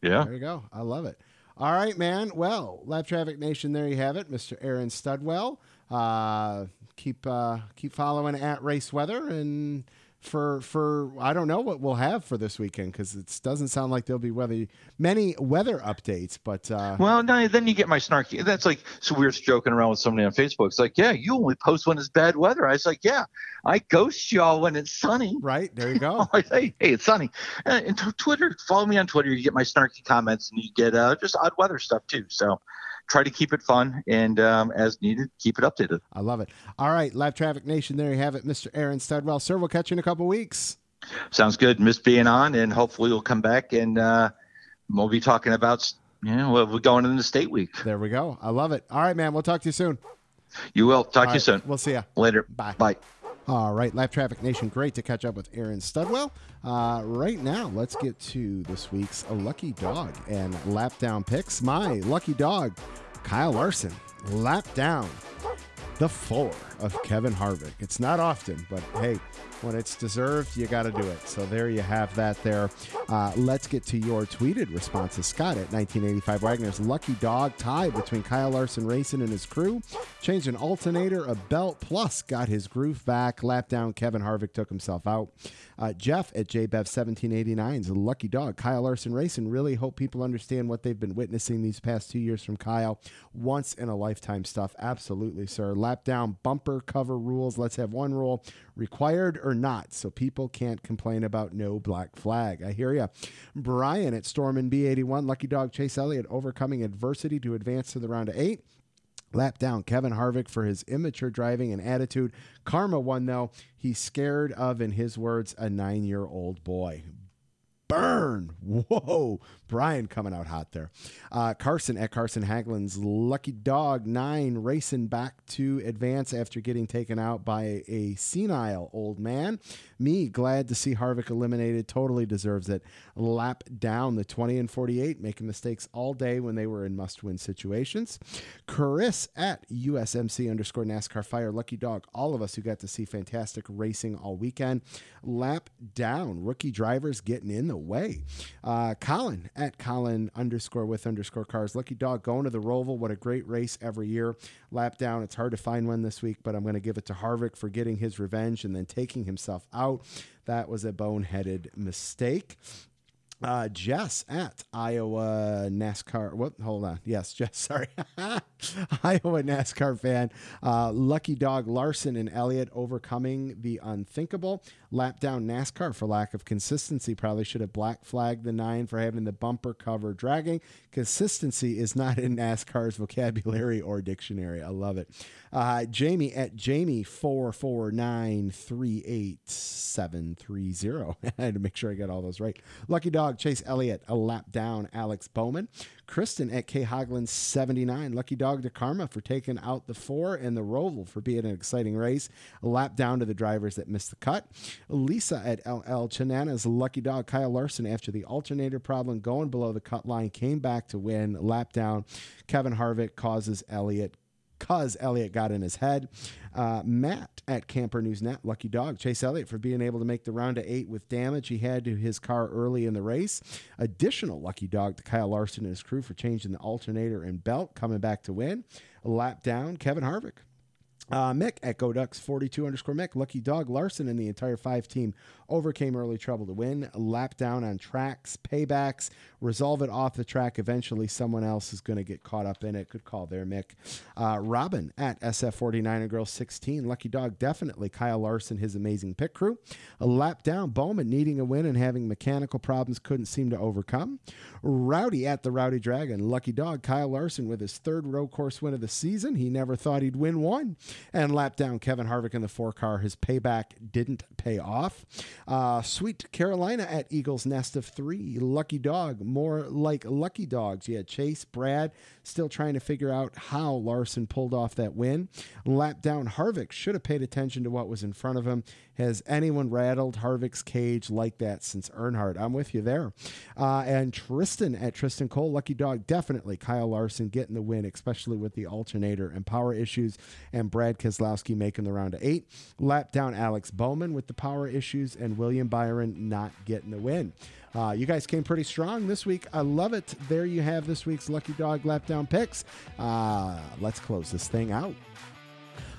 Yeah. There you go. I love it. All right, man. Well, Live Traffic Nation, there you have it, Mr. Aaron Studwell. Uh, keep uh, keep following at Race Weather, and for for I don't know what we'll have for this weekend because it doesn't sound like there'll be weather many weather updates, but uh, Well, no, then you get my snarky. That's like so we were joking around with somebody on Facebook. It's like, yeah, you only post when it's bad weather. I was like, yeah, I ghost y'all when it's sunny. right there you go. [LAUGHS] I say, hey, it's sunny. And, and Twitter, follow me on Twitter. You get my snarky comments and you get uh, just odd weather stuff too. So try to keep it fun and um, as needed, keep it updated. I love it. All right, Live Traffic Nation, there you have it, Mr. Aaron Studwell. Sir, we'll catch you in a couple weeks. Sounds good. Miss being on, and hopefully we'll come back and uh, we'll be talking about, you know, well, we're going into state week. There we go. I love it. All right, man. We'll talk to you soon. You will. Talk All to you soon. We'll see you Later. Bye. Bye. All right, Lapped Traffic Nation, great to catch up with Aaron Studwell. Uh, right now, let's get to this week's Lucky Dog and Lap Down picks. My lucky dog, Kyle Larson, lap down the four of Kevin Harvick. It's not often, but hey, when it's deserved, you got to do it. So there you have that there. Uh, let's get to your tweeted responses. Scott at 1985 Wagner's lucky dog tie between Kyle Larson Racing and his crew. Changed an alternator, a belt, plus got his groove back. Lap down, Kevin Harvick took himself out. Uh, Jeff at JBev1789's lucky dog. Kyle Larson Racing. Really hope people understand what they've been witnessing these past two years from Kyle. Once in a lifetime stuff. Absolutely, sir. Lap down, bumper cover rules. Let's have one rule required or not, so people can't complain about no black flag. I hear ya. Brian at Storm Stormin B81, Lucky Dog Chase Elliott overcoming adversity to advance to the round of eight. Lap down Kevin Harvick for his immature driving and attitude. Karma won, though. He's scared of, in his words, a nine year old boy. Burn. Whoa. Brian coming out hot there. Uh, Carson at Carson Haglin's Lucky Dog 9 racing back to advance after getting taken out by a senile old man. Me glad to see Harvick eliminated. Totally deserves it. Lap down the 20 and 48, making mistakes all day when they were in must win situations. Chris at USMC underscore NASCAR Fire. Lucky Dog. All of us who got to see fantastic racing all weekend. Lap down. Rookie drivers getting in the way. Uh, Colin at Colin underscore with underscore cars. Lucky Dog going to the Roval. What a great race every year. Lap down. It's hard to find one this week, but I'm going to give it to Harvick for getting his revenge and then taking himself out. That was a boneheaded mistake. Uh, Jess at Iowa NASCAR. What? Hold on. Yes, Jess. [LAUGHS] Sorry, [LAUGHS] Iowa NASCAR fan. Uh, Lucky Dog Larson and Elliott overcoming the unthinkable. Lap down NASCAR for lack of consistency. Probably should have black flagged the nine for having the bumper cover dragging. Consistency is not in NASCAR's vocabulary or dictionary. I love it. Uh, Jamie at Jamie four four nine three eight seven three zero. [LAUGHS] I had to make sure I got all those right. Lucky Dog Chase Elliott a lap down. Alex Bowman. Kristen at K Hoglin 79. Lucky Dog to Karma for taking out the four and the Roval for being an exciting race. A lap down to the drivers that missed the cut. Lisa at El Chananas, lucky dog. Kyle Larson, after the alternator problem going below the cut line, came back to win. Lap down. Kevin Harvick causes Elliott because Elliott got in his head. Uh, Matt at Camper News Net, lucky dog. Chase Elliott for being able to make the round to eight with damage he had to his car early in the race. Additional lucky dog to Kyle Larson and his crew for changing the alternator and belt, coming back to win. Lap down, Kevin Harvick. Uh, Mick at GoDucks 42 underscore Mick. Lucky Dog Larson and the entire five team overcame early trouble to win. Lap down on tracks, paybacks, resolve it off the track. Eventually, someone else is going to get caught up in it. Good call there, Mick. Uh, Robin at SF49 and Girl 16. Lucky Dog definitely. Kyle Larson, his amazing pit crew. A lap down. Bowman needing a win and having mechanical problems couldn't seem to overcome. Rowdy at the Rowdy Dragon. Lucky Dog. Kyle Larson with his third road course win of the season. He never thought he'd win one and lap down Kevin Harvick in the four car. His payback didn't pay off. Uh, Sweet Carolina at Eagles Nest of three. Lucky Dog, more like Lucky Dogs. Yeah, Chase, Brad, still trying to figure out how Larson pulled off that win. Lap down Harvick should have paid attention to what was in front of him. Has anyone rattled Harvick's cage like that since Earnhardt? I'm with you there. Uh, and Tristan at Tristan Cole, Lucky Dog, definitely Kyle Larson getting the win, especially with the alternator and power issues, and Brad Keselowski making the round of eight. Lap down Alex Bowman with the power issues, and William Byron not getting the win. Uh, you guys came pretty strong this week. I love it. There you have this week's Lucky Dog Lap Down picks. Uh, let's close this thing out.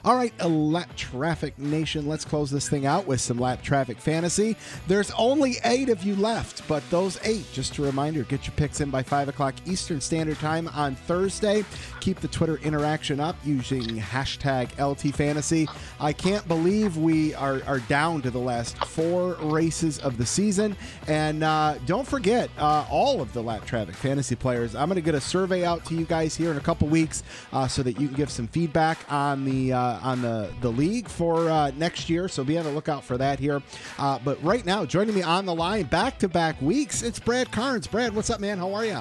All right, lapped traffic nation. Let's close this thing out with some lapped traffic fantasy. There's only eight of you left, but those eight, just a reminder, get your picks in by five o'clock Eastern Standard Time on Thursday. Keep the Twitter interaction up using hashtag LT Fantasy. I can't believe we are, are down to the last four races of the season. And uh, don't forget, uh, all of the lapped traffic fantasy players, I'm going to get a survey out to you guys here in a couple weeks uh, so that you can give some feedback on the uh, on the the league for uh, next year. So be on the lookout for that here. Uh, but right now, joining me on the line, back to back weeks, it's Brad Carnes. Brad, what's up, man? How are you?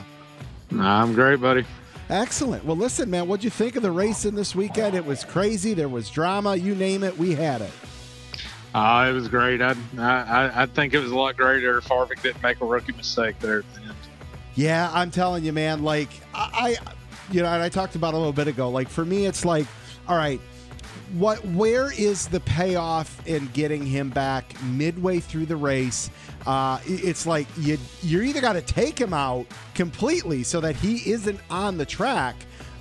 I'm great, buddy. Excellent. Well, listen, man, what'd you think of the racing this weekend? It was crazy. There was drama. You name it, we had it. Uh, it was great. I, I I think it was a lot greater if Harvick didn't make a rookie mistake there at the end. Yeah, I'm telling you, man. Like I, I you know, and I talked about a little bit ago. Like for me, it's like, all right, what where is the payoff in getting him back midway through the race? Uh, it's like you you're either got to take him out completely so that he isn't on the track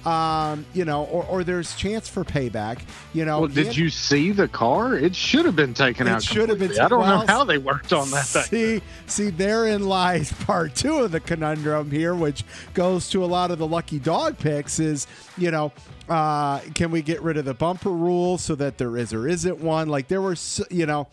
um, you know, or, or there's chance for payback. You know, well, did you see the car? It should have been taken it out. Should have been. I don't well, know how they worked on that see, thing. See, therein lies [LAUGHS] part two of the conundrum here, which goes to a lot of the lucky dog picks. Is you know, uh, can we get rid of the bumper rule so that there is or isn't one? Like there were, you know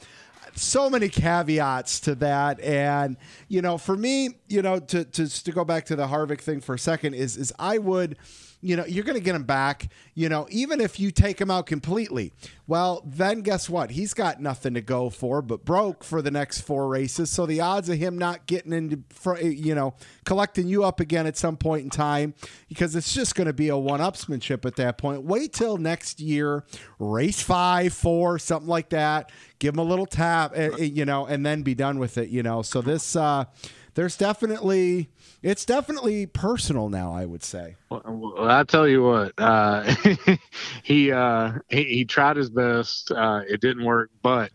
so many caveats to that and you know for me you know to to, to go back to the harvick thing for a second is is i would you know, you're going to get him back, you know, even if you take him out completely. Well, then guess what? He's got nothing to go for but broke for the next four races. So the odds of him not getting into, you know, collecting you up again at some point in time, because it's just going to be a one upsmanship at that point. Wait till next year, race five, four, something like that. Give him a little tap, eh, eh, you know, and then be done with it, you know. So this, uh, there's definitely it's definitely personal now. I would say. Well, I tell you what, uh, [LAUGHS] he, uh, he he tried his best. Uh, it didn't work, but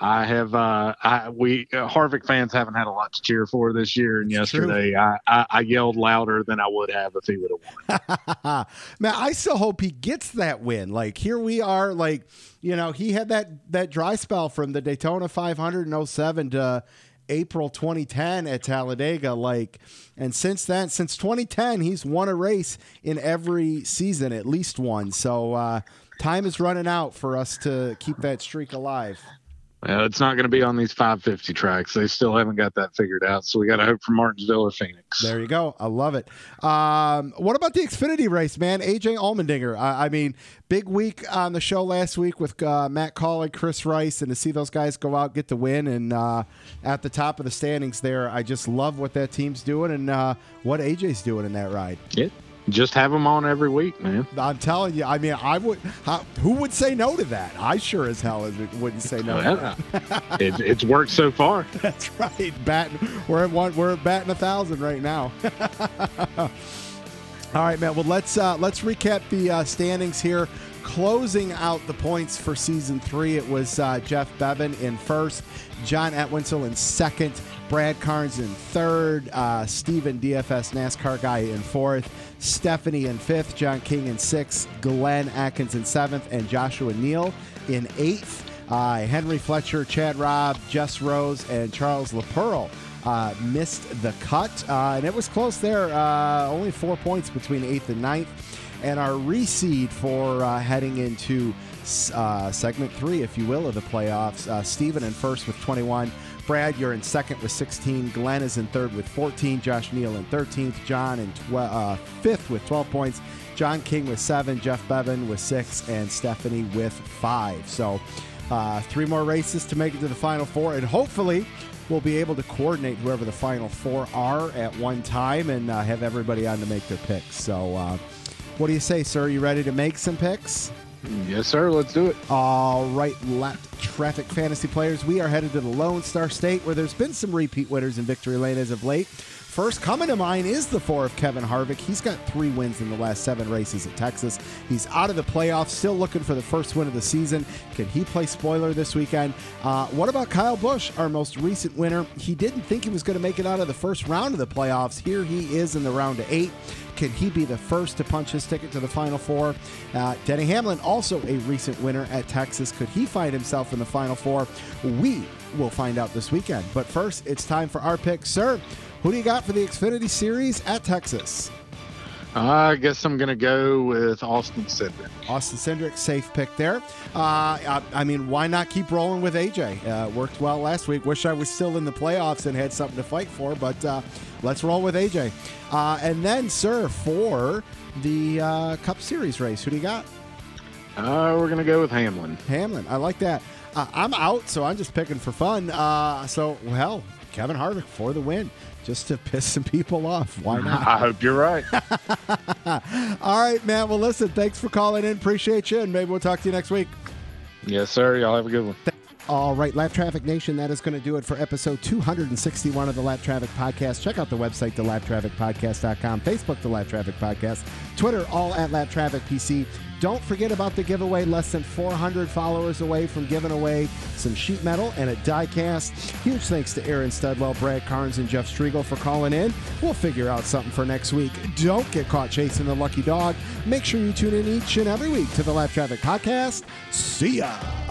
I have uh, I we uh, Harvick fans haven't had a lot to cheer for this year. And It's yesterday, I, I, I yelled louder than I would have if he would have won. [LAUGHS] Man, I still hope he gets that win. Like here we are, like you know, he had that that dry spell from the Daytona 500 in 07 to April 2010 at Talladega. Like, and since then, since 2010, he's won a race in every season, at least one. So uh, time is running out for us to keep that streak alive. Well, it's not going to be on these 550 tracks. They still haven't got that figured out. So we got to hope for Martinsville or Phoenix. There you go. I love it. Um, what about the Xfinity race, man? AJ Allmendinger. I, I, mean, big week on the show last week with uh, Matt Kaulig, Chris Rice, and to see those guys go out, get the win, and uh, at the top of the standings there, I just love what that team's doing and uh, what AJ's doing in that ride. Yeah. Just have them on every week, man. I'm telling you. I mean, I would. How, who would say no to that? I sure as hell wouldn't say no. to Well, that. [LAUGHS] it, it's worked so far. [LAUGHS] That's right. Batting. We're at one. We're batting a thousand right now. [LAUGHS] All right, man. Well, let's uh, let's recap the uh, standings here. Closing out the points for season three, it was uh, Jeff Bevan in first, John Atwinsel in second, Brad Carnes in third, uh, DFS NASCAR guy in fourth, Stephanie in fifth, John King in sixth, Glenn Atkins in seventh, and Joshua Neal in eighth. Uh, Henry Fletcher, Chad Robb, Jess Rose, and Charles LaPearl uh, missed the cut, uh, and it was close there. Uh, only four points between eighth and ninth. And our reseed for uh, heading into uh, segment three, if you will, of the playoffs. Uh, Steven in first with 21. Brad, you're in second with 16. Glenn is in third with 14. Josh Neal in 13th. John in tw- uh, fifth with 12 points. John King with seven. Jeff Bevan with six. And Stephanie with five. So uh, three more races to make it to the final four. And hopefully, we'll be able to coordinate whoever the final four are at one time and uh, have everybody on to make their picks. So, uh, what do you say, sir? Are You ready to make some picks? Yes, sir. Let's do it. All right, lapped traffic fantasy players. We are headed to the Lone Star State where there's been some repeat winners in Victory Lane as of late. First coming to mind is the four of Kevin Harvick. He's got three wins in the last seven races at Texas. He's out of the playoffs, still looking for the first win of the season. Can he play spoiler this weekend? Uh, what about Kyle Busch, our most recent winner? He didn't think he was going to make it out of the first round of the playoffs. Here he is in the round of eight. Can he be the first to punch his ticket to the Final Four? Uh, Denny Hamlin, also a recent winner at Texas. Could he find himself in the Final Four? We will find out this weekend. But first, it's time for our pick. Sir, who do you got for the Xfinity Series at Texas? I guess I'm going to go with Austin Cindric. Austin Cindric, safe pick there. Uh, I, I mean, why not keep rolling with AJ? Uh, worked well last week. Wish I was still in the playoffs and had something to fight for, but uh, let's roll with AJ. Uh, and then, sir, for the uh, Cup Series race, who do you got? Uh, we're going to go with Hamlin. Hamlin. I like that. Uh, I'm out, so I'm just picking for fun. Uh, so, well, Kevin Harvick for the win, just to piss some people off. Why not? [LAUGHS] I hope you're right. [LAUGHS] All right, man. Well, listen, thanks for calling in. Appreciate you, and maybe we'll talk to you next week. yes, sir. Y'all have a good one. All right, Lapped Traffic Nation, that is going to do it for episode 261 of the Lapped Traffic Podcast. Check out the website, thelappedtrafficpodcast.com, Facebook, The Lapped Traffic Podcast, Twitter, all at Lapped Traffic PC. Don't forget about the giveaway. Less than 400 followers away from giving away some sheet metal and a die cast. Huge thanks to Aaron Studwell, Brad Carnes, and Jeff Striegle for calling in. We'll figure out something for next week. Don't get caught chasing the lucky dog. Make sure you tune in each and every week to the Lapped Traffic Podcast. See ya.